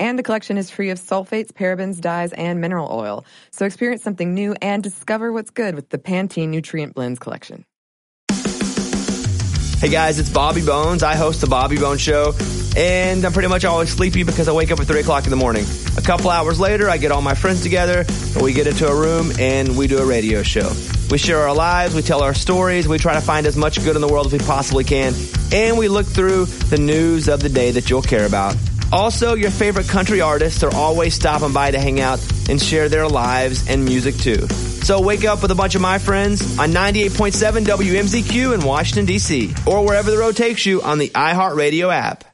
And the collection is free of sulfates, parabens, dyes, and mineral oil. So experience something new and discover what's good with the Pantene Nutrient Blends collection. Hey guys, it's Bobby Bones. I host the Bobby Bones Show, and I'm pretty much always sleepy because I wake up at 3 o'clock in the morning. A couple hours later, I get all my friends together, and we get into a room and we do a radio show. We share our lives, we tell our stories, we try to find as much good in the world as we possibly can, and we look through the news of the day that you'll care about. Also, your favorite country artists are always stopping by to hang out and share their lives and music too. So wake up with a bunch of my friends on 98.7 WMZQ in Washington, D.C., or wherever the road takes you on the iHeartRadio app.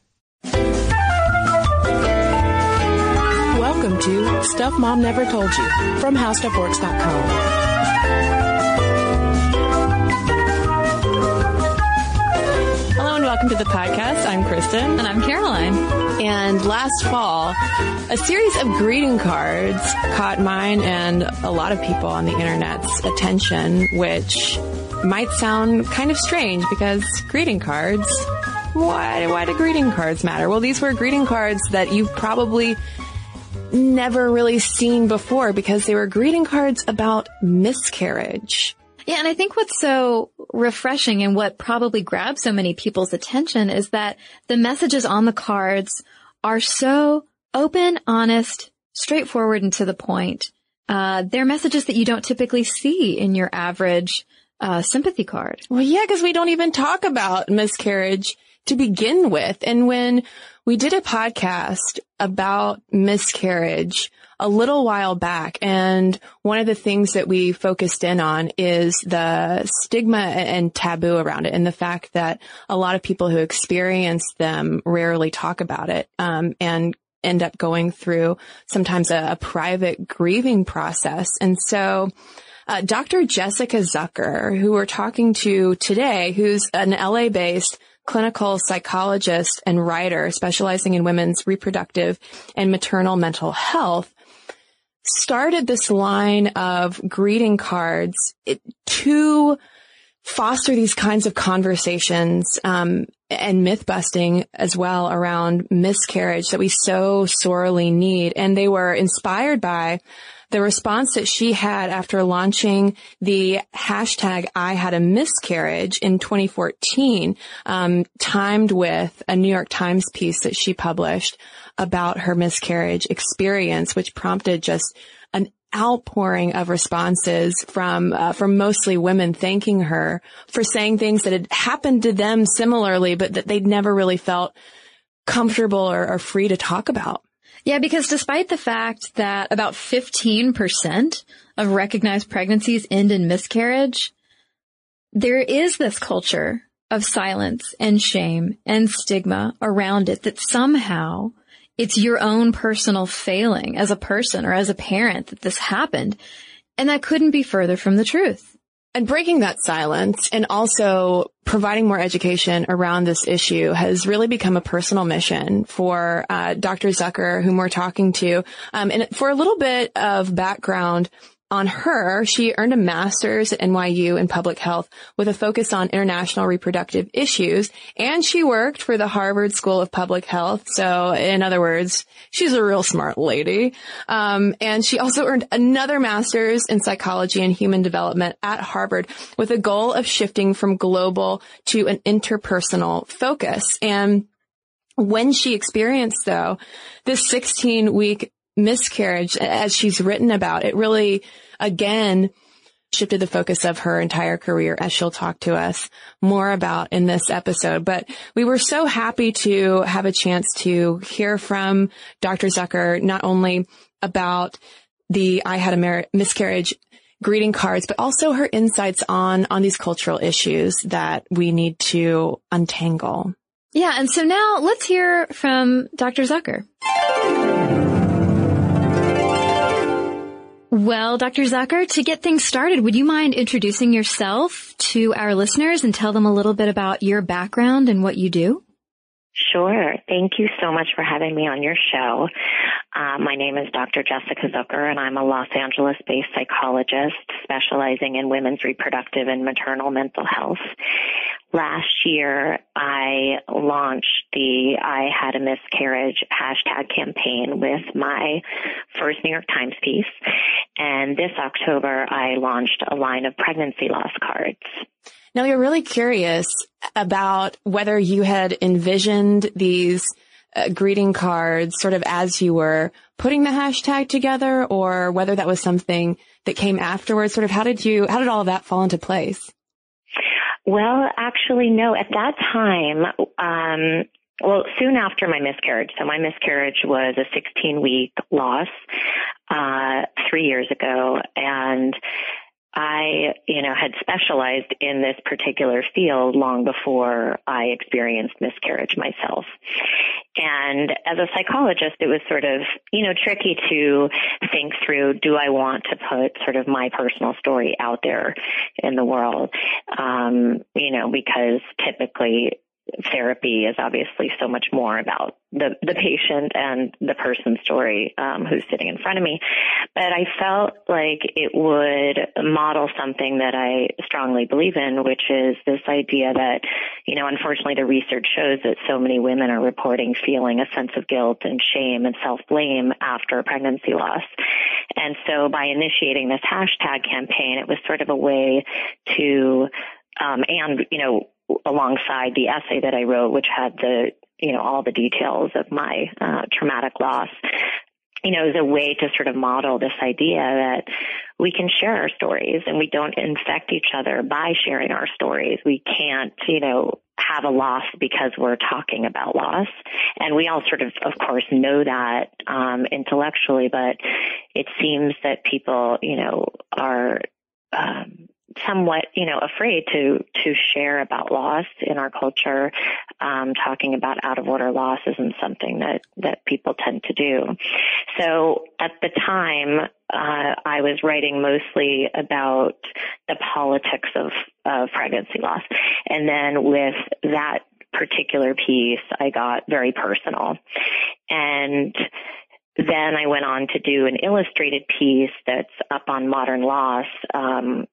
Welcome to Stuff Mom Never Told You from HowStuffWorks.com. Hello and welcome to the podcast. I'm Cristen. And I'm Caroline. And last fall, a series of greeting cards caught mine and a lot of people on the internet's attention, which might sound kind of strange because greeting cards, why, why do greeting cards matter? Well, these were greeting cards that you've probably never really seen before because they were greeting cards about miscarriage. Yeah, and I think what's so refreshing and what probably grabs so many people's attention is that the messages on the cards are so open, honest, straightforward, and to the point. Uh, they're messages that you don't typically see in your average uh, sympathy card. Well, yeah, because we don't even talk about miscarriage to begin with. And when we did a podcast about miscarriage a little while back, and one of the things that we focused in on is the stigma and taboo around it, and the fact that a lot of people who experience them rarely talk about it, um, and end up going through sometimes a, a private grieving process. And so, uh, Dr. Jessica Zucker, who we're talking to today, who's an LA based clinical psychologist and writer specializing in women's reproductive and maternal mental health, started this line of greeting cards to foster these kinds of conversations um, and myth busting as well around miscarriage that we so sorely need. And they were inspired by the response that she had after launching the hashtag I had a miscarriage in 2014, um, timed with a New York Times piece that she published about her miscarriage experience, which prompted just an outpouring of responses from uh, from mostly women thanking her for saying things that had happened to them similarly, but that they'd never really felt comfortable or, or free to talk about. Yeah, because despite the fact that about 15% of recognized pregnancies end in miscarriage, there is this culture of silence and shame and stigma around it that somehow it's your own personal failing as a person or as a parent that this happened. And that couldn't be further from the truth. And breaking that silence and also providing more education around this issue has really become a personal mission for uh, Dr. Zucker, whom we're talking to. Um, and for a little bit of background, on her, she earned a master's at NYU in public health with a focus on international reproductive issues. And she worked for the Harvard School of Public Health. So in other words, she's a real smart lady. Um, and she also earned another master's in psychology and human development at Harvard with a goal of shifting from global to an interpersonal focus. And when she experienced though this 16 week miscarriage as she's written about. It really, again, shifted the focus of her entire career as she'll talk to us more about in this episode. But we were so happy to have a chance to hear from Dr. Zucker, not only about the I had a miscarriage greeting cards, but also her insights on, on these cultural issues that we need to untangle. Yeah. And so now let's hear from Dr. Zucker. Well, Dr. Zucker, to get things started, would you mind introducing yourself to our listeners and tell them a little bit about your background and what you do? Sure. Thank you so much for having me on your show. Uh, my name is Dr. Jessica Zucker, and I'm a Los Angeles-based psychologist specializing in women's reproductive and maternal mental health. Last year, I launched the I Had a Miscarriage hashtag campaign with my first New York Times piece. And this October, I launched a line of pregnancy loss cards. Now, you're really curious about whether you had envisioned these uh, greeting cards sort of as you were putting the hashtag together or whether that was something that came afterwards. Sort of how did you, how did all of that fall into place? Well, actually, no. At that time, um, well, soon after my miscarriage, so my miscarriage was a 16 week loss, uh, three years ago. And I, you know, had specialized in this particular field long before I experienced miscarriage myself. And as a psychologist, it was sort of, you know, tricky to think through, do I want to put sort of my personal story out there in the world? Um, you know, because typically therapy is obviously so much more about the the patient and the person's story um, who's sitting in front of me. But I felt like it would model something that I strongly believe in, which is this idea that, you know, unfortunately the research shows that so many women are reporting feeling a sense of guilt and shame and self blame after pregnancy loss. And so by initiating this hashtag campaign, it was sort of a way to um, and you know alongside the essay that I wrote, which had the, you know, all the details of my uh, traumatic loss, you know, is a way to sort of model this idea that we can share our stories and we don't infect each other by sharing our stories. We can't, you know, have a loss because we're talking about loss. And we all sort of, of course, know that um, intellectually, but it seems that people, you know, are um, somewhat, you know, afraid to to share about loss in our culture. Um, talking about out of order loss isn't something that that people tend to do. So at the time, uh, I was writing mostly about the politics of of pregnancy loss, and then with that particular piece, I got very personal, and then I went on to do an illustrated piece that's up on modern loss um,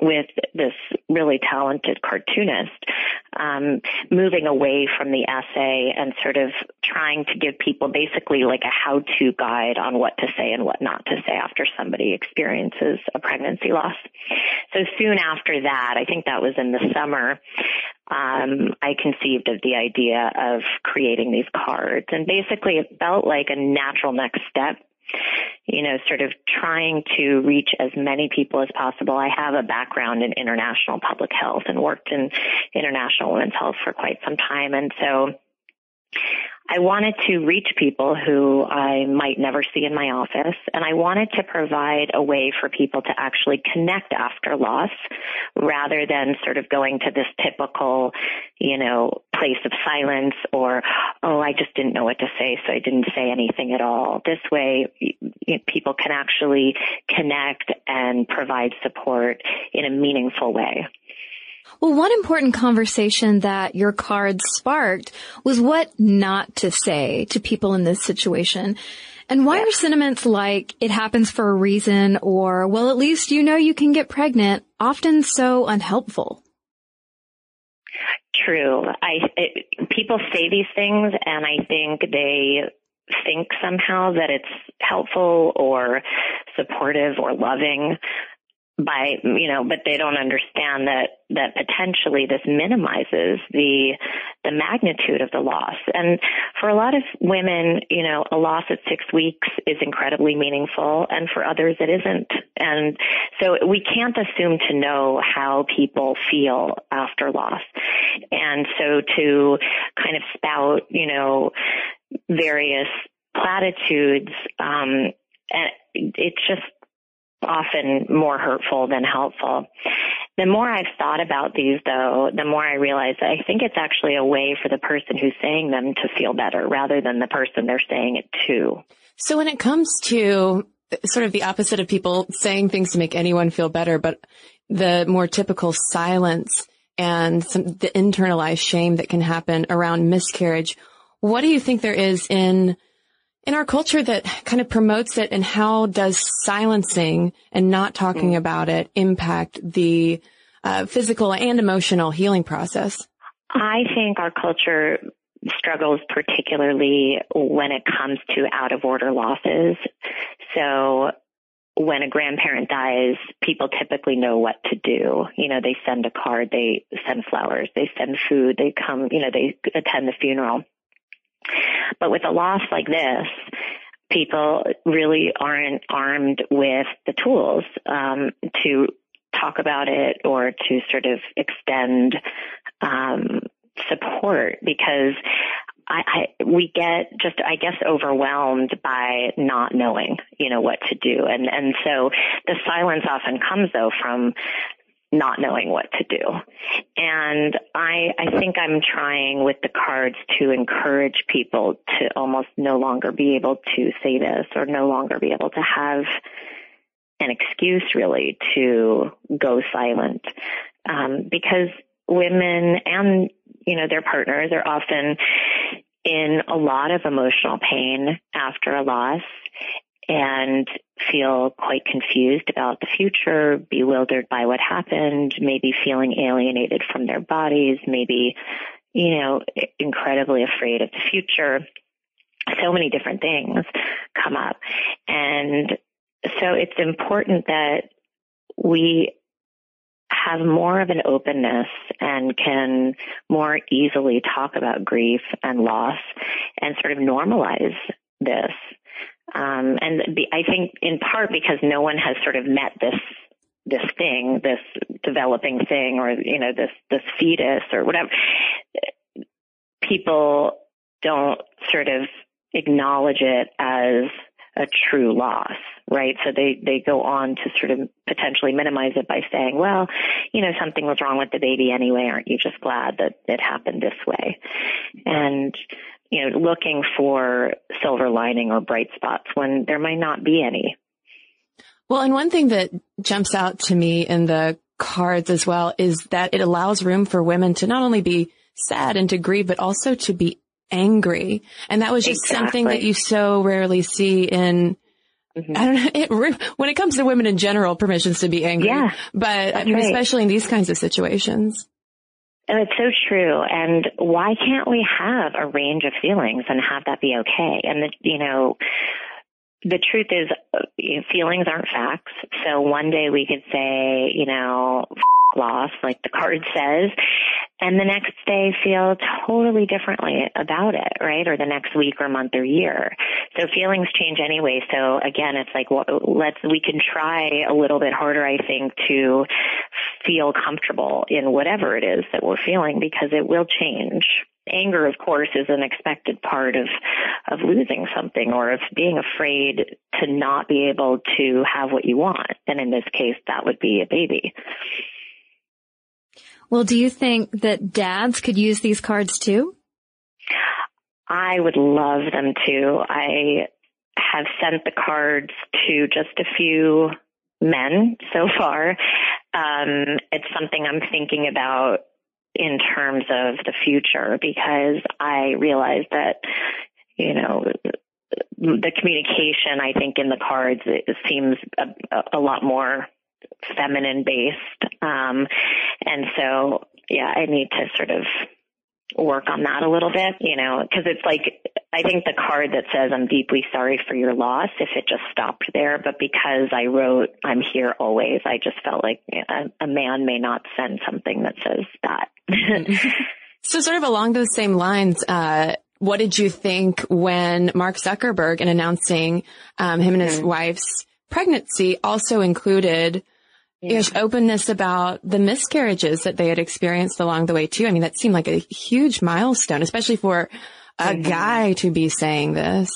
with this really talented cartoonist, um, moving away from the essay and sort of trying to give people basically like a how-to guide on what to say and what not to say after somebody experiences a pregnancy loss. So soon after that, I think that was in the summer, um, I conceived of the idea of creating these cards. And basically it felt like a natural next step you know, sort of trying to reach as many people as possible. I have a background in international public health and worked in international women's health for quite some time. And so I wanted to reach people who I might never see in my office, and I wanted to provide a way for people to actually connect after loss rather than sort of going to this typical, you know, place of silence or, oh, I just didn't know what to say, so I didn't say anything at all. This way, people can actually connect and provide support in a meaningful way. Well, one important conversation that your cards sparked was what not to say to people in this situation. And why are sentiments like it happens for a reason or, well, at least you know you can get pregnant often so unhelpful? True. I, it, people say these things and I think they think somehow that it's helpful or supportive or loving by you know but they don't understand that that potentially this minimizes the the magnitude of the loss. And for a lot of women you know a loss at 6 weeks is incredibly meaningful and for others it isn't. And so we can't assume to know how people feel after loss. And so to kind of spout you know various platitudes um and it's just often more hurtful than helpful. The more I've thought about these though, the more I realize that I think it's actually a way for the person who's saying them to feel better rather than the person they're saying it to. So when it comes to sort of the opposite of people saying things to make anyone feel better, but the more typical silence and some, the internalized shame that can happen around miscarriage. What do you think there is in in our culture that kind of promotes it and how does silencing and not talking mm. about it impact the uh, physical and emotional healing process? I think our culture struggles particularly when it comes to out of order losses. So when a grandparent dies, people typically know what to do. You know, they send a card, they send flowers, they send food, they come, you know, they attend the funeral. But with a loss like this, people really aren't armed with the tools um, to talk about it or to sort of extend um, support because I, I we get just I guess overwhelmed by not knowing you know what to do. And and so the silence often comes though from not knowing what to do. And I, I think I'm trying with the cards to encourage people to almost no longer be able to say this or no longer be able to have an excuse really to go silent. Um, because women and, you know, their partners are often in a lot of emotional pain after a loss and feel quite confused about the future, bewildered by what happened, maybe feeling alienated from their bodies, maybe, you know, incredibly afraid of the future. So many different things come up. And so it's important that we have more of an openness and can more easily talk about grief and loss and sort of normalize this um, and be, I think in part because no one has sort of met this this thing, this developing thing, or you know this this fetus or whatever. People don't sort of acknowledge it as a true loss, right? So they, they go on to sort of potentially minimize it by saying, well, you know, something was wrong with the baby anyway. Aren't you just glad that it happened this way? And you know, looking for silver lining or bright spots when there might not be any. Well, and one thing that jumps out to me in the cards as well is that it allows room for women to not only be sad and to grieve, but also to be angry. And that was just exactly. something that you so rarely see in Mm-hmm. I don't know. It, when it comes to women in general, permissions to be angry. Yeah, but I mean, right. especially in these kinds of situations. And it's so true. And why can't we have a range of feelings and have that be okay? And the, you know, the truth is uh, feelings aren't facts. So one day we could say, you know, loss, like the card says, and the next day feel totally differently about it, right? Or the next week or month or year. So feelings change anyway. So again, it's like, well, let's, we can try a little bit harder, I think, to feel comfortable in whatever it is that we're feeling because it will change. Anger, of course, is an expected part of, of losing something or of being afraid to not be able to have what you want. And in this case, that would be a baby. Well, do you think that dads could use these cards too? I would love them to. I have sent the cards to just a few men so far. Um, it's something I'm thinking about in terms of the future because I realize that, you know, the communication I think in the cards it seems a, a lot more feminine based. Um, and so, yeah, I need to sort of work on that a little bit, you know, because it's like, I think the card that says, I'm deeply sorry for your loss, if it just stopped there, but because I wrote, I'm here always, I just felt like a, a man may not send something that says that. so sort of along those same lines, uh, what did you think when Mark Zuckerberg in announcing um, him and his mm-hmm. wife's pregnancy also included yeah. openness about the miscarriages that they had experienced along the way too. I mean, that seemed like a huge milestone, especially for a mm-hmm. guy to be saying this.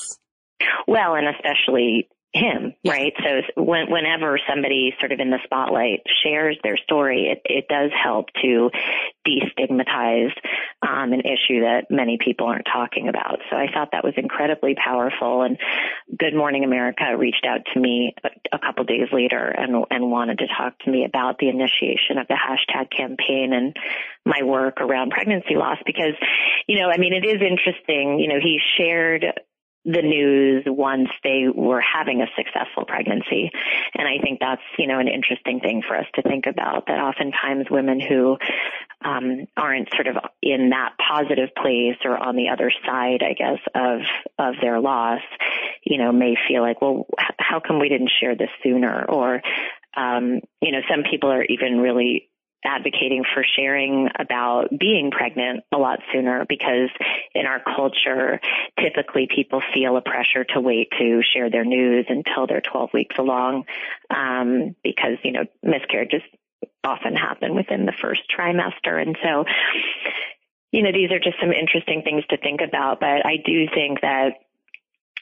Well, and especially him, right? So when, whenever somebody sort of in the spotlight shares their story, it, it does help to destigmatize um, an issue that many people aren't talking about. So I thought that was incredibly powerful. And Good Morning America reached out to me a, a couple days later and, and wanted to talk to me about the initiation of the hashtag campaign and my work around pregnancy loss because, you know, I mean, it is interesting. You know, he shared the news once they were having a successful pregnancy. And I think that's, you know, an interesting thing for us to think about that oftentimes women who um, aren't sort of in that positive place or on the other side, I guess, of, of their loss, you know, may feel like, well, how come we didn't share this sooner? Or, um, you know, some people are even really advocating for sharing about being pregnant a lot sooner because in our culture, typically people feel a pressure to wait to share their news until they're 12 weeks along, um, because, you know, miscarriages often happen within the first trimester. And so, you know, these are just some interesting things to think about, but I do think that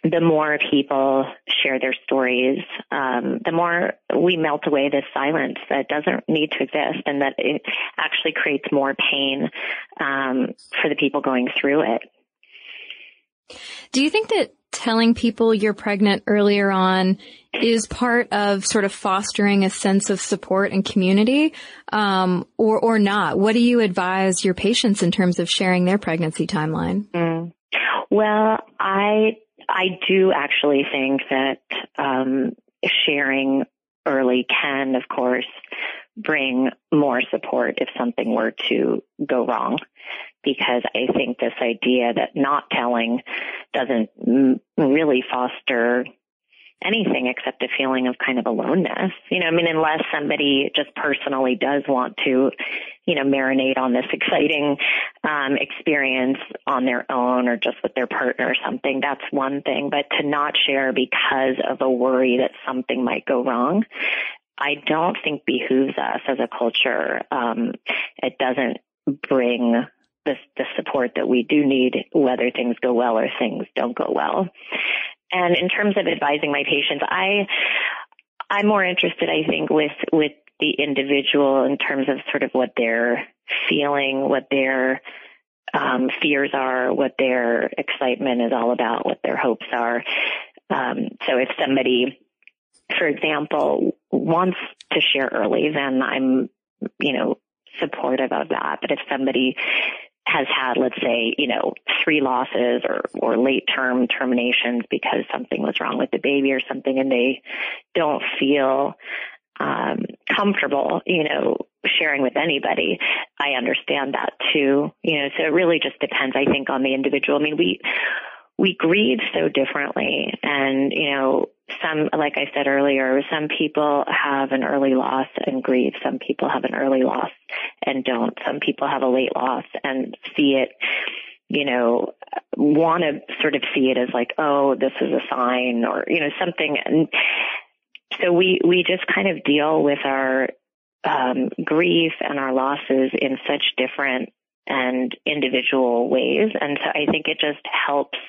the more people share their stories, um, the more we melt away this silence that doesn't need to exist and that it actually creates more pain um, for the people going through it. Do you think that telling people you're pregnant earlier on is part of sort of fostering a sense of support and community, um, or or not? What do you advise your patients in terms of sharing their pregnancy timeline? Mm. Well, I I do actually think that um, sharing early can, of course, bring more support if something were to go wrong. Because I think this idea that not telling doesn't really foster anything except a feeling of kind of aloneness. You know, I mean, unless somebody just personally does want to, you know, marinate on this exciting um, experience on their own or just with their partner or something, that's one thing. But to not share because of a worry that something might go wrong, I don't think behooves us as a culture. Um, it doesn't bring the, the support that we do need, whether things go well or things don't go well. And in terms of advising my patients, I, I'm more interested, I think, with, with the individual in terms of sort of what they're feeling, what their um, fears are, what their excitement is all about, what their hopes are. Um, so if somebody, for example, wants to share early, then I'm, you know, supportive of that. But if somebody has had, let's say, you know, three losses or, or late term terminations because something was wrong with the baby or something and they don't feel um, comfortable, you know, sharing with anybody. I understand that too. You know, so it really just depends, I think, on the individual. I mean, we, we grieve so differently and, you know, some, like I said earlier, some people have an early loss and grieve. Some people have an early loss and don't. Some people have a late loss and see it, you know, want to sort of see it as like, oh, this is a sign or, you know, something. And so we, we just kind of deal with our, um, grief and our losses in such different and individual ways. And so I think it just helps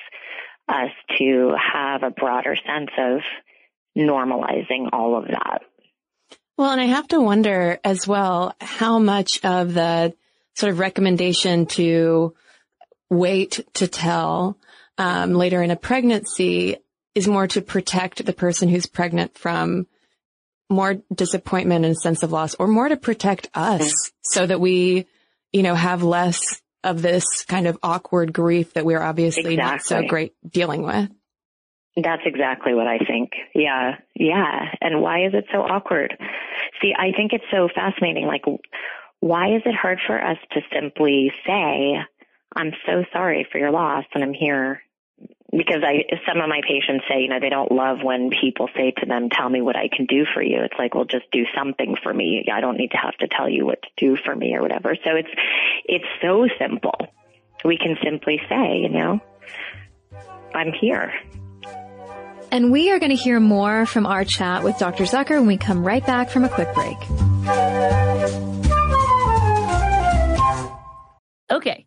us to have a broader sense of normalizing all of that. Well, and I have to wonder as well how much of the sort of recommendation to wait to tell um, later in a pregnancy is more to protect the person who's pregnant from more disappointment and sense of loss or more to protect us so that we, you know, have less of this kind of awkward grief that we're obviously exactly. not so great dealing with. That's exactly what I think. Yeah. Yeah. And why is it so awkward? See, I think it's so fascinating. Like, why is it hard for us to simply say, I'm so sorry for your loss and I'm here because I, some of my patients say, you know, they don't love when people say to them, tell me what I can do for you. It's like, well, just do something for me. I don't need to have to tell you what to do for me or whatever. So it's, it's so simple. We can simply say, you know, I'm here. And we are going to hear more from our chat with Dr. Zucker when we come right back from a quick break. Okay.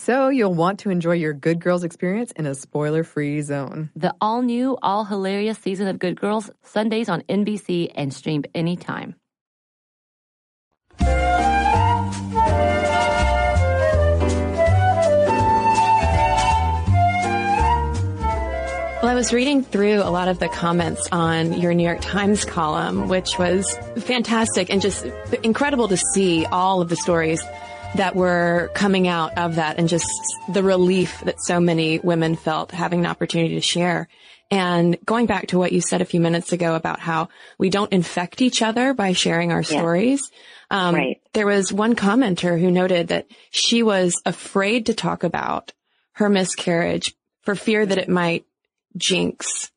So you'll want to enjoy your Good Girls experience in a spoiler free zone. The all new, all hilarious season of Good Girls, Sundays on NBC and streamed anytime. Well, I was reading through a lot of the comments on your New York Times column, which was fantastic and just incredible to see all of the stories that were coming out of that and just the relief that so many women felt having an opportunity to share. And going back to what you said a few minutes ago about how we don't infect each other by sharing our Yeah. stories. Um, Right. There was one commenter who noted that she was afraid to talk about her miscarriage for fear that it might jinx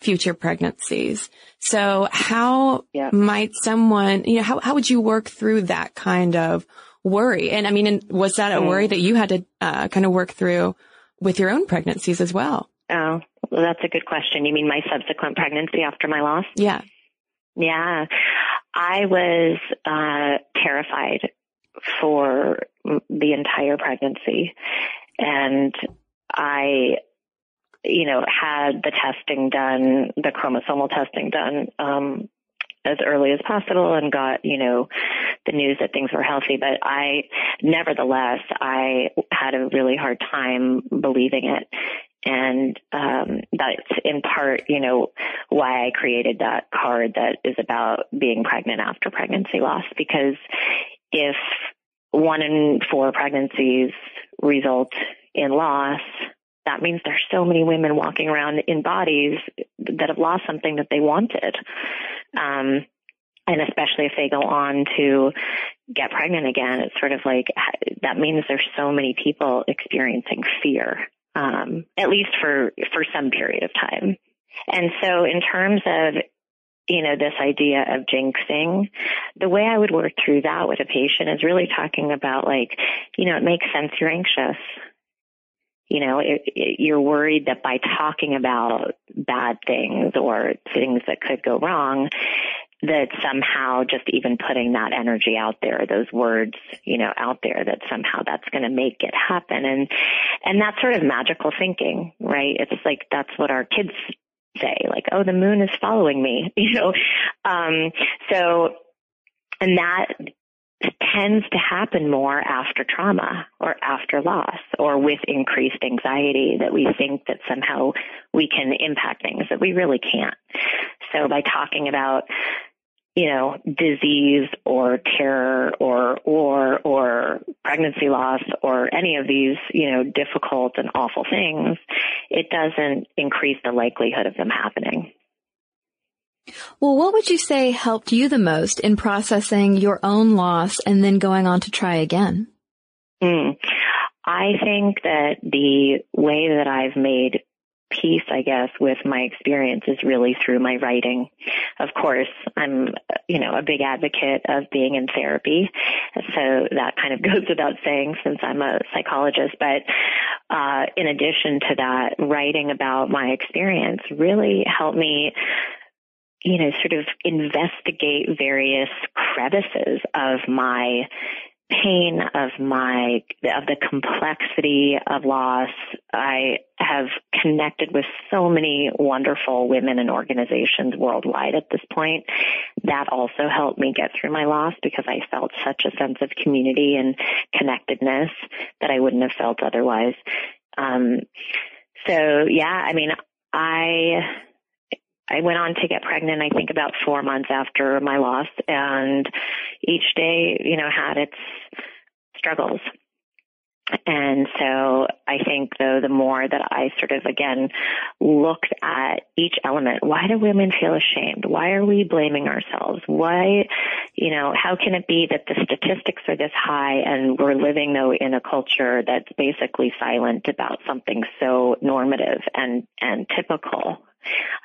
future pregnancies. So how Yeah. might someone, you know, how, how would you work through that kind of worry? And I mean, and was that a worry that you had to uh, kind of work through with your own pregnancies as well? Oh, well, that's a good question. You mean my subsequent pregnancy after my loss? Yeah. Yeah. I was uh, terrified for the entire pregnancy. And I, you know, had the testing done, the chromosomal testing done, um, as early as possible and got, you know, the news that things were healthy. But I, nevertheless, I had a really hard time believing it. And um, that's in part, you know, why I created that card that is about being pregnant after pregnancy loss. Because if one in four pregnancies result in loss, that means there's so many women walking around in bodies that have lost something that they wanted. Um, and especially if they go on to get pregnant again, it's sort of like that means there's so many people experiencing fear, um, at least for for some period of time. And so, in terms of you know this idea of jinxing, the way I would work through that with a patient is really talking about like, you know, it makes sense you're anxious. You know, it, it, you're worried that by talking about bad things or things that could go wrong, that somehow just even putting that energy out there, those words, you know, out there, that somehow that's going to make it happen. And, and that's sort of magical thinking, right? It's like that's what our kids say, like, oh, the moon is following me, you know? Um, so, and that tends to happen more after trauma or after loss or with increased anxiety that we think that somehow we can impact things that we really can't. So by talking about you know, disease or terror or war or pregnancy loss or any of these, you know, difficult and awful things, it doesn't increase the likelihood of them happening. Well, what would you say helped you the most in processing your own loss and then going on to try again? Mm. I think that the way that I've made peace, I guess, with my experience is really through my writing. Of course, I'm, you know, a big advocate of being in therapy. So that kind of goes without saying since I'm a psychologist. But, uh, in addition to that, writing about my experience really helped me you know, sort of investigate various crevices of my pain of my of the complexity of loss. I have connected with so many wonderful women and organizations worldwide at this point. That also helped me get through my loss because i felt such a sense of community and connectedness that i wouldn't have felt otherwise. Um so yeah i mean i I went on to get pregnant, I think about four months after my loss and each day, you know, had its struggles. And so I think though the more that I sort of again looked at each element, why do women feel ashamed? Why are we blaming ourselves? Why, you know, how can it be that the statistics are this high and we're living though in a culture that's basically silent about something so normative and, and typical?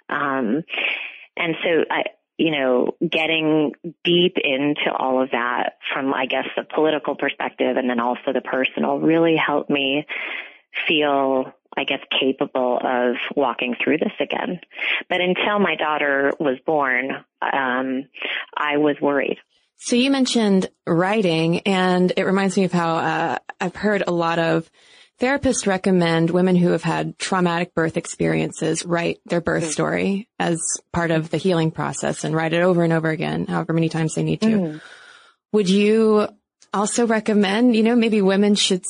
Um, and so I, you know, getting deep into all of that from, I guess, the political perspective and then also the personal really helped me feel, I guess, capable of walking through this again. But until my daughter was born, um, I was worried. So you mentioned writing and it reminds me of how, uh, I've heard a lot of Therapists recommend women who have had traumatic birth experiences write their birth mm. story as part of the healing process and write it over and over again, however many times they need to. Mm. Would you also recommend, you know, maybe women should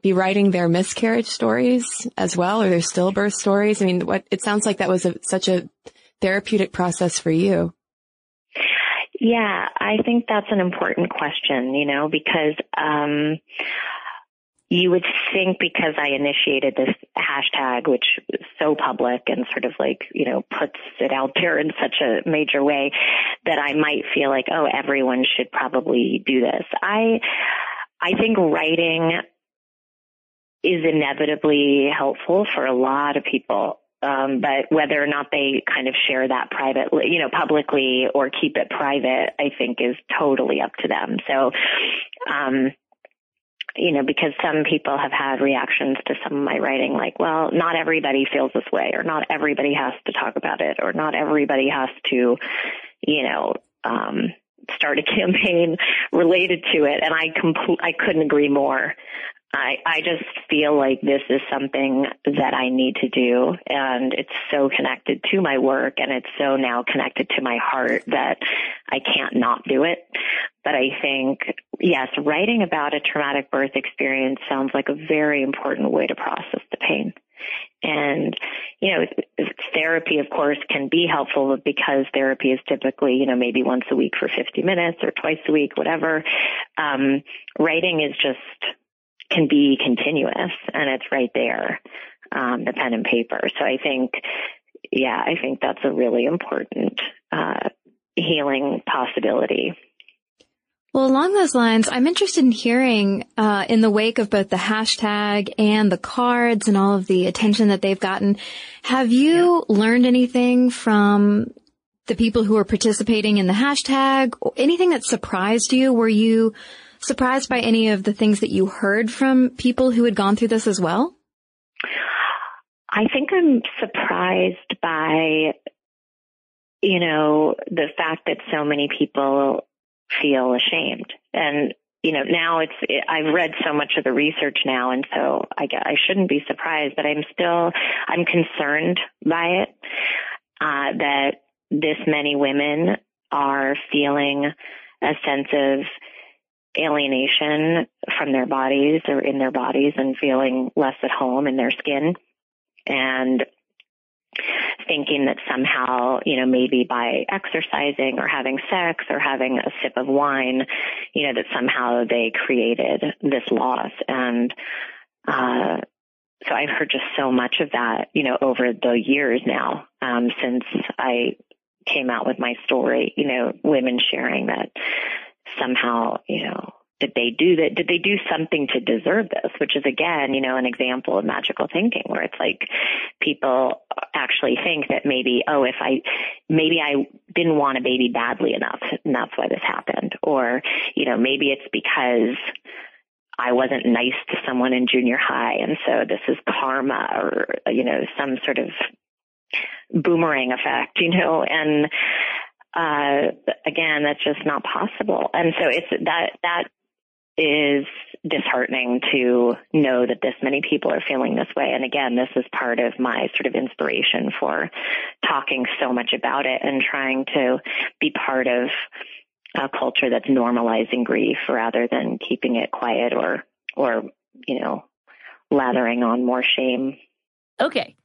be writing their miscarriage stories as well or their stillbirth stories? I mean, what it sounds like that was a, such a therapeutic process for you. Yeah, I think that's an important question, you know, because um you would think because I initiated this hashtag, which is so public and sort of like, you know, puts it out there in such a major way that I might feel like, oh, everyone should probably do this. I, I think writing is inevitably helpful for a lot of people. Um, but whether or not they kind of share that privately, you know, publicly or keep it private, I think is totally up to them. So, um, you know, because some people have had reactions to some of my writing like, well, not everybody feels this way or not everybody has to talk about it or not everybody has to, you know, um, start a campaign related to it. And I compl- I couldn't agree more. I, I just feel like this is something that I need to do and it's so connected to my work and it's so now connected to my heart that I can't not do it. But I think, yes, writing about a traumatic birth experience sounds like a very important way to process the pain. And, you know, therapy, of course, can be helpful because therapy is typically, you know, maybe once a week for 50 minutes or twice a week, whatever. Um, writing is just can be continuous and it's right there, um, the pen and paper. So I think, yeah, I think that's a really important, uh, healing possibility. Well, along those lines, I'm interested in hearing, uh, in the wake of both the hashtag and the cards and all of the attention that they've gotten, have you yeah. learned anything from the people who are participating in the hashtag? Anything that surprised you? Were you surprised by any of the things that you heard from people who had gone through this as well? I think I'm surprised by, you know, the fact that so many people feel ashamed. And, you know, now it's, it, I've read so much of the research now, and so I, I shouldn't be surprised, but I'm still, I'm concerned by it, uh, that this many women are feeling a sense of alienation from their bodies or in their bodies and feeling less at home in their skin and thinking that somehow, you know, maybe by exercising or having sex or having a sip of wine, you know, that somehow they created this loss. And, uh, so I've heard just so much of that, you know, over the years now, um, since I came out with my story, you know, women sharing that somehow, you know, did they do that? Did they do something to deserve this? Which is again, you know, an example of magical thinking where it's like people actually think that maybe, oh, if I, maybe I didn't want a baby badly enough and that's why this happened. Or, you know, maybe it's because I wasn't nice to someone in junior high and so this is karma or, you know, some sort of boomerang effect, you know, and, uh, again, that's just not possible. And so it's that, that is disheartening to know that this many people are feeling this way. And again, this is part of my sort of inspiration for talking so much about it and trying to be part of a culture that's normalizing grief rather than keeping it quiet or, or, you know, lathering on more shame. Okay.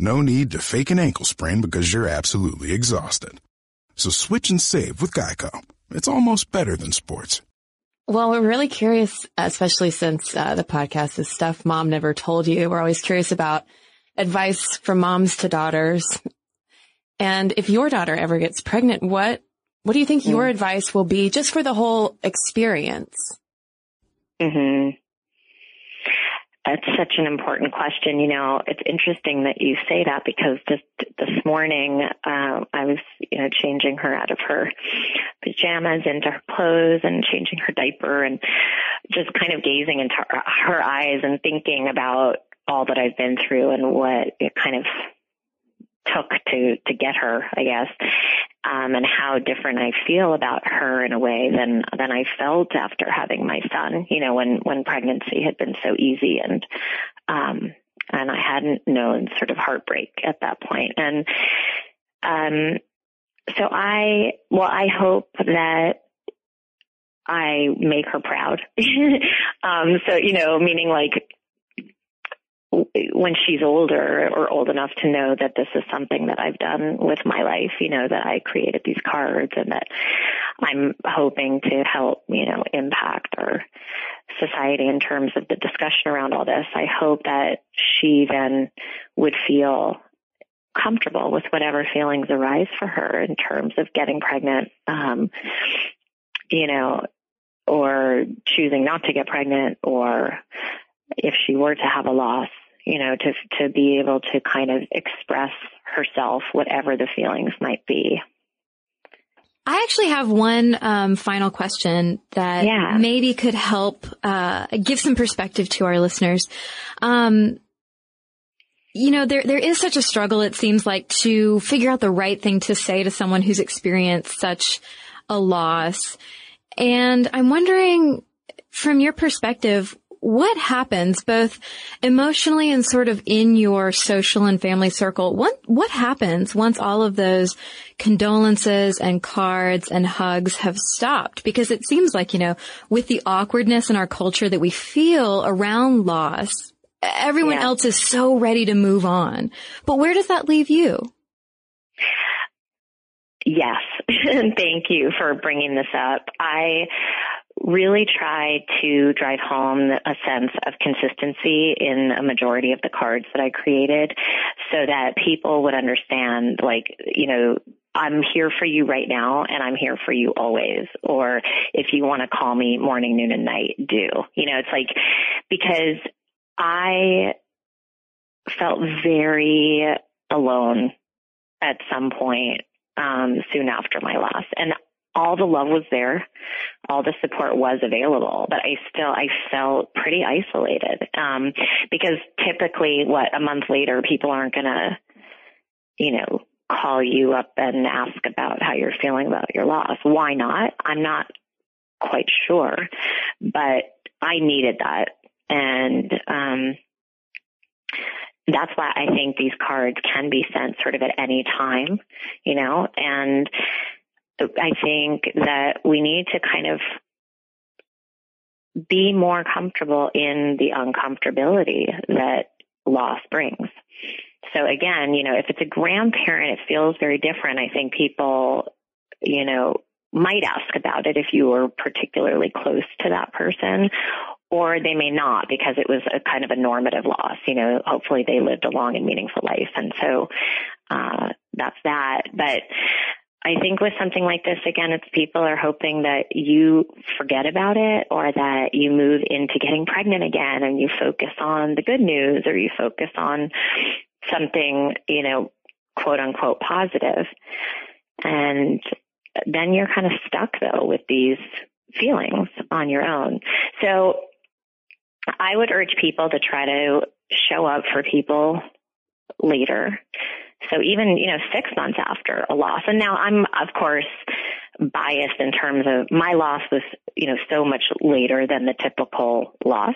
No need to fake an ankle sprain because you're absolutely exhausted. So switch and save with Geico. It's almost better than sports. Well, we're really curious, especially since uh, the podcast is stuff mom never told you. We're always curious about advice from moms to daughters. And if your daughter ever gets pregnant, what what do you think mm. your advice will be just for the whole experience? Mhm. That's such an important question. You know, it's interesting that you say that because just this morning, uh, I was, you know, changing her out of her pajamas into her clothes and changing her diaper and just kind of gazing into her, her eyes and thinking about all that I've been through and what it kind of took to to get her, I guess, um, and how different I feel about her in a way than than I felt after having my son. You know, when when pregnancy had been so easy and um, and I hadn't known sort of heartbreak at that point. And um, so I, well, I hope that I make her proud. um, so you know, meaning like when she's older or old enough to know that this is something that I've done with my life, you know, that I created these cards and that I'm hoping to help, you know, impact our society in terms of the discussion around all this. I hope that she then would feel comfortable with whatever feelings arise for her in terms of getting pregnant, um, you know, or choosing not to get pregnant or if she were to have a loss, you know, to to be able to kind of express herself, whatever the feelings might be. I actually have one um, final question that yeah. maybe could help uh, give some perspective to our listeners. Um, you know, there there is such a struggle. It seems like to figure out the right thing to say to someone who's experienced such a loss, and I'm wondering, from your perspective, what happens both emotionally and sort of in your social and family circle? What, what happens once all of those condolences and cards and hugs have stopped? Because it seems like, you know, with the awkwardness in our culture that we feel around loss, everyone yeah. else is so ready to move on. But where does that leave you? Yes. Thank you for bringing this up. I really tried to drive home a sense of consistency in a majority of the cards that I created so that people would understand, like, you know, I'm here for you right now and I'm here for you always. Or if you want to call me morning, noon, and night, do. You know, it's like, because I felt very alone at some point um, soon after my loss. And all the love was there, all the support was available, but I still I felt pretty isolated um, because typically, what a month later, people aren't gonna, you know, call you up and ask about how you're feeling about your loss. Why not? I'm not quite sure, but I needed that, and um, that's why I think these cards can be sent sort of at any time, you know, and I think that we need to kind of be more comfortable in the uncomfortability that loss brings. So again, you know, if it's a grandparent, it feels very different. I think people, you know, might ask about it if you were particularly close to that person, or they may not because it was a kind of a normative loss. You know, hopefully they lived a long and meaningful life. And so, uh, that's that. But I think with something like this, again, it's people are hoping that you forget about it or that you move into getting pregnant again and you focus on the good news or you focus on something, you know, quote unquote positive. And then you're kind of stuck though with these feelings on your own. So I would urge people to try to show up for people later so even, you know, six months after a loss. And now I'm, of course, biased in terms of my loss was, you know, so much later than the typical loss.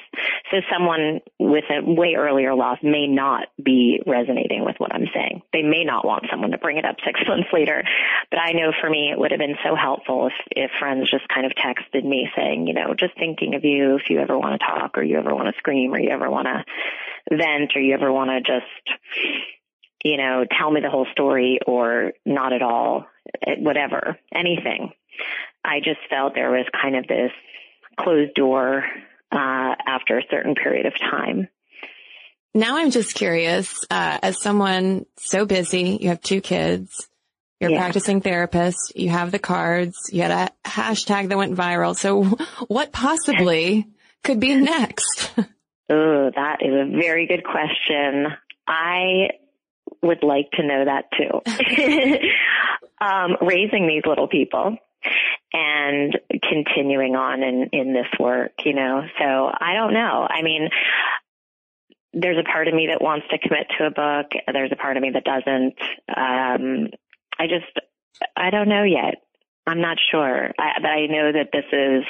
So someone with a way earlier loss may not be resonating with what I'm saying. They may not want someone to bring it up six months later. But I know for me, it would have been so helpful if, if friends just kind of texted me saying, you know, just thinking of you if you ever want to talk or you ever want to scream or you ever want to vent or you ever want to just, you know, tell me the whole story or not at all, eh, whatever, anything. I just felt there was kind of this closed door uh, after a certain period of time. Now I'm just curious, uh, as someone so busy, you have two kids, you're yeah. a practicing therapist, you have the cards, you had a hashtag that went viral. So what possibly could be next? oh, that is a very good question. I would like to know that too. um, raising these little people and continuing on in, in this work, you know. So I don't know. I mean, there's a part of me that wants to commit to a book. There's a part of me that doesn't. Um, I just, I don't know yet. I'm not sure. I, but I know that this is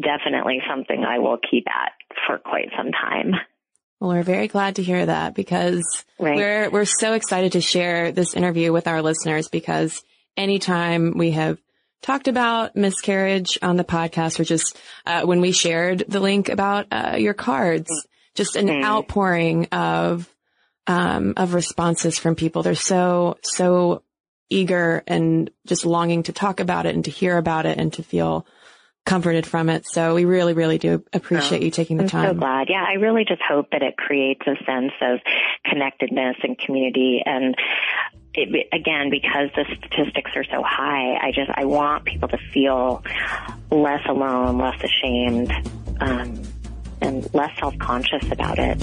definitely something I will keep at for quite some time. Well, we're very glad to hear that because right. we're, we're so excited to share this interview with our listeners because anytime we have talked about miscarriage on the podcast or just uh, when we shared the link about uh, your cards, just an mm. outpouring of um, of responses from people. They're so so eager and just longing to talk about it and to hear about it and to feel comforted from it. So we really, really do appreciate you taking the I'm time. I'm so glad. Yeah, I really just hope that it creates a sense of connectedness and community and it, again, because the statistics are so high, I just, I want people to feel less alone, less ashamed, um, and less self-conscious about it.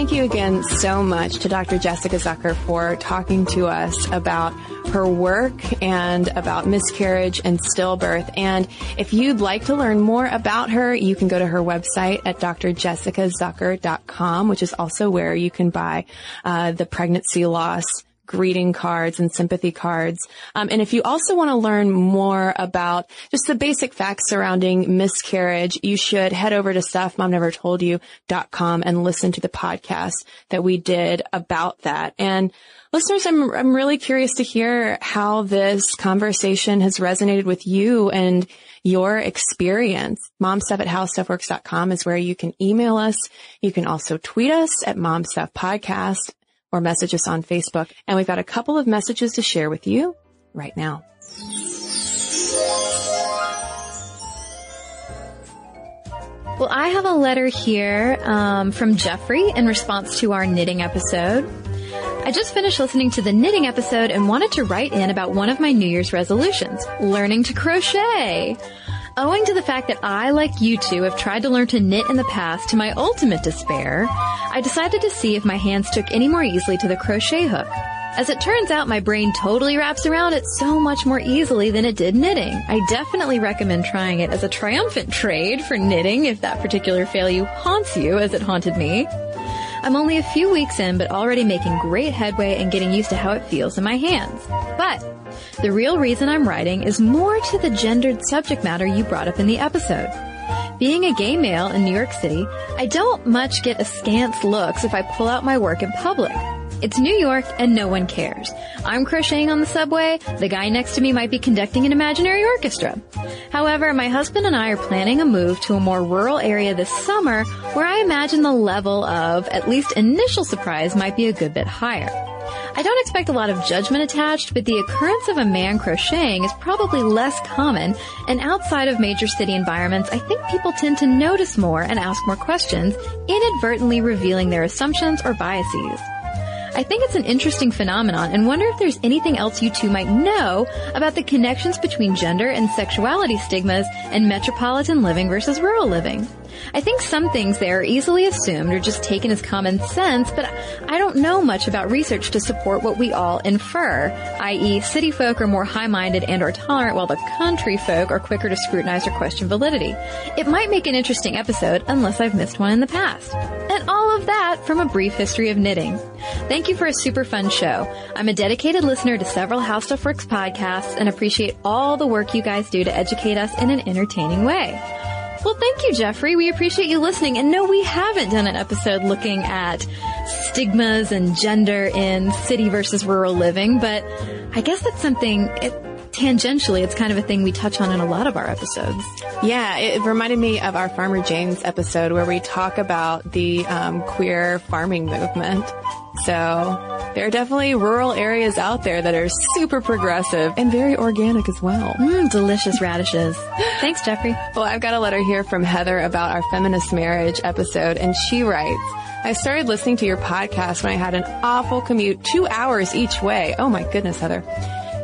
Thank you again so much to Dr. Jessica Zucker for talking to us about her work and about miscarriage and stillbirth. And if you'd like to learn more about her, you can go to her website at drjessicazucker.com, which is also where you can buy uh, the pregnancy loss greeting cards and sympathy cards. Um, and if you also want to learn more about just the basic facts surrounding miscarriage, you should head over to stuffmomnevertoldyou.com and listen to the podcast that we did about that. And listeners, I'm, I'm really curious to hear how this conversation has resonated with you and your experience. Momstuff at is where you can email us. You can also tweet us at momstuffpodcast or message us on Facebook. And we've got a couple of messages to share with you right now. Well, I have a letter here um, from Jeffrey in response to our knitting episode. I just finished listening to the knitting episode and wanted to write in about one of my New Year's resolutions, learning to crochet. Owing to the fact that I, like you two, have tried to learn to knit in the past to my ultimate despair, I decided to see if my hands took any more easily to the crochet hook. As it turns out, my brain totally wraps around it so much more easily than it did knitting. I definitely recommend trying it as a triumphant trade for knitting if that particular failure haunts you as it haunted me. I'm only a few weeks in, but already making great headway and getting used to how it feels in my hands. But the real reason I'm writing is more to the gendered subject matter you brought up in the episode. Being a gay male in New York City, I don't much get askance looks if I pull out my work in public. It's New York and no one cares. I'm crocheting on the subway, the guy next to me might be conducting an imaginary orchestra. However, my husband and I are planning a move to a more rural area this summer where I imagine the level of, at least initial surprise might be a good bit higher. I don't expect a lot of judgment attached, but the occurrence of a man crocheting is probably less common, and outside of major city environments, I think people tend to notice more and ask more questions, inadvertently revealing their assumptions or biases. I think it's an interesting phenomenon and wonder if there's anything else you two might know about the connections between gender and sexuality stigmas and metropolitan living versus rural living. I think some things there are easily assumed or just taken as common sense, but I don't know much about research to support what we all infer, i.e. city folk are more high-minded and or tolerant while the country folk are quicker to scrutinize or question validity. It might make an interesting episode unless I've missed one in the past. And all of that from a brief history of knitting. Thank you for a super fun show. I'm a dedicated listener to several How Stuff Works podcasts and appreciate all the work you guys do to educate us in an entertaining way. Well, thank you, Jeffrey. We appreciate you listening. And no, we haven't done an episode looking at stigmas and gender in city versus rural living, but I guess that's something, it, tangentially, it's kind of a thing we touch on in a lot of our episodes. Yeah, it reminded me of our Farmer James episode where we talk about the um, queer farming movement. So there are definitely rural areas out there that are super progressive and very organic as well. Mmm, delicious radishes. Thanks, Jeffrey. Well, I've got a letter here from Heather about our feminist marriage episode, and she writes, I started listening to your podcast when I had an awful commute, two hours each way. Oh my goodness, Heather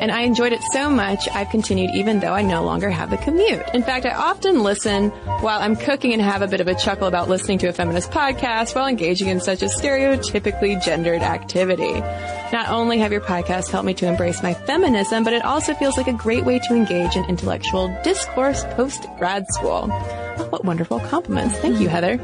and I enjoyed it so much I've continued even though I no longer have the commute. In fact, I often listen while I'm cooking and have a bit of a chuckle about listening to a feminist podcast while engaging in such a stereotypically gendered activity. Not only have your podcast helped me to embrace my feminism, but it also feels like a great way to engage in intellectual discourse post grad school. Oh, what wonderful compliments. Thank you, Heather.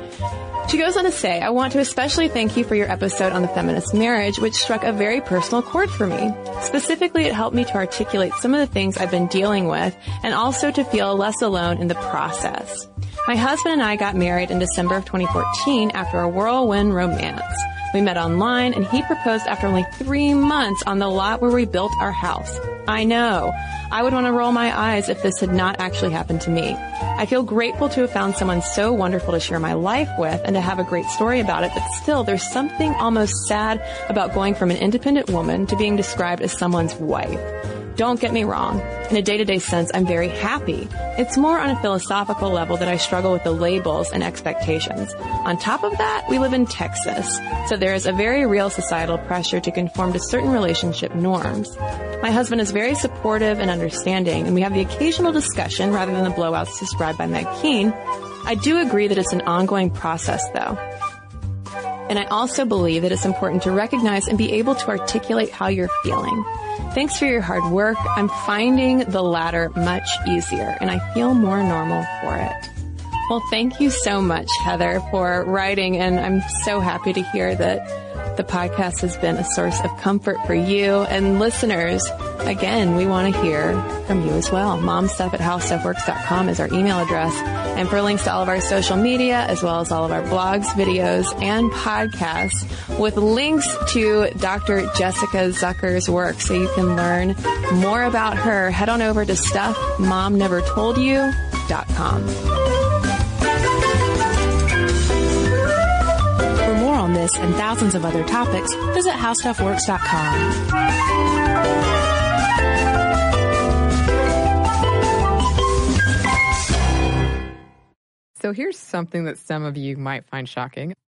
She goes on to say, I want to especially thank you for your episode on the feminist marriage, which struck a very personal chord for me. Specifically, it helped me to articulate some of the things I've been dealing with and also to feel less alone in the process. My husband and I got married in December of 2014 after a whirlwind romance. We met online and he proposed after only three months on the lot where we built our house. I know. I would want to roll my eyes if this had not actually happened to me. I feel grateful to have found someone so wonderful to share my life with and to have a great story about it, but still there's something almost sad about going from an independent woman to being described as someone's wife. Don't get me wrong. In a day-to-day sense, I'm very happy. It's more on a philosophical level that I struggle with the labels and expectations. On top of that, we live in Texas, so there is a very real societal pressure to conform to certain relationship norms. My husband is very supportive and understanding, and we have the occasional discussion rather than the blowouts described by Meg Keene. I do agree that it's an ongoing process though. And I also believe that it's important to recognize and be able to articulate how you're feeling. Thanks for your hard work. I'm finding the latter much easier and I feel more normal for it. Well, thank you so much, Heather, for writing and I'm so happy to hear that the podcast has been a source of comfort for you and listeners. Again, we want to hear from you as well. Momstuff at howstuffworks.com is our email address. And for links to all of our social media, as well as all of our blogs, videos, and podcasts with links to Dr. Jessica Zucker's work so you can learn more about her, head on over to stuffmomnevertoldyou.com. this and thousands of other topics, visit howstuffworks.com. So here's something that some of you might find shocking.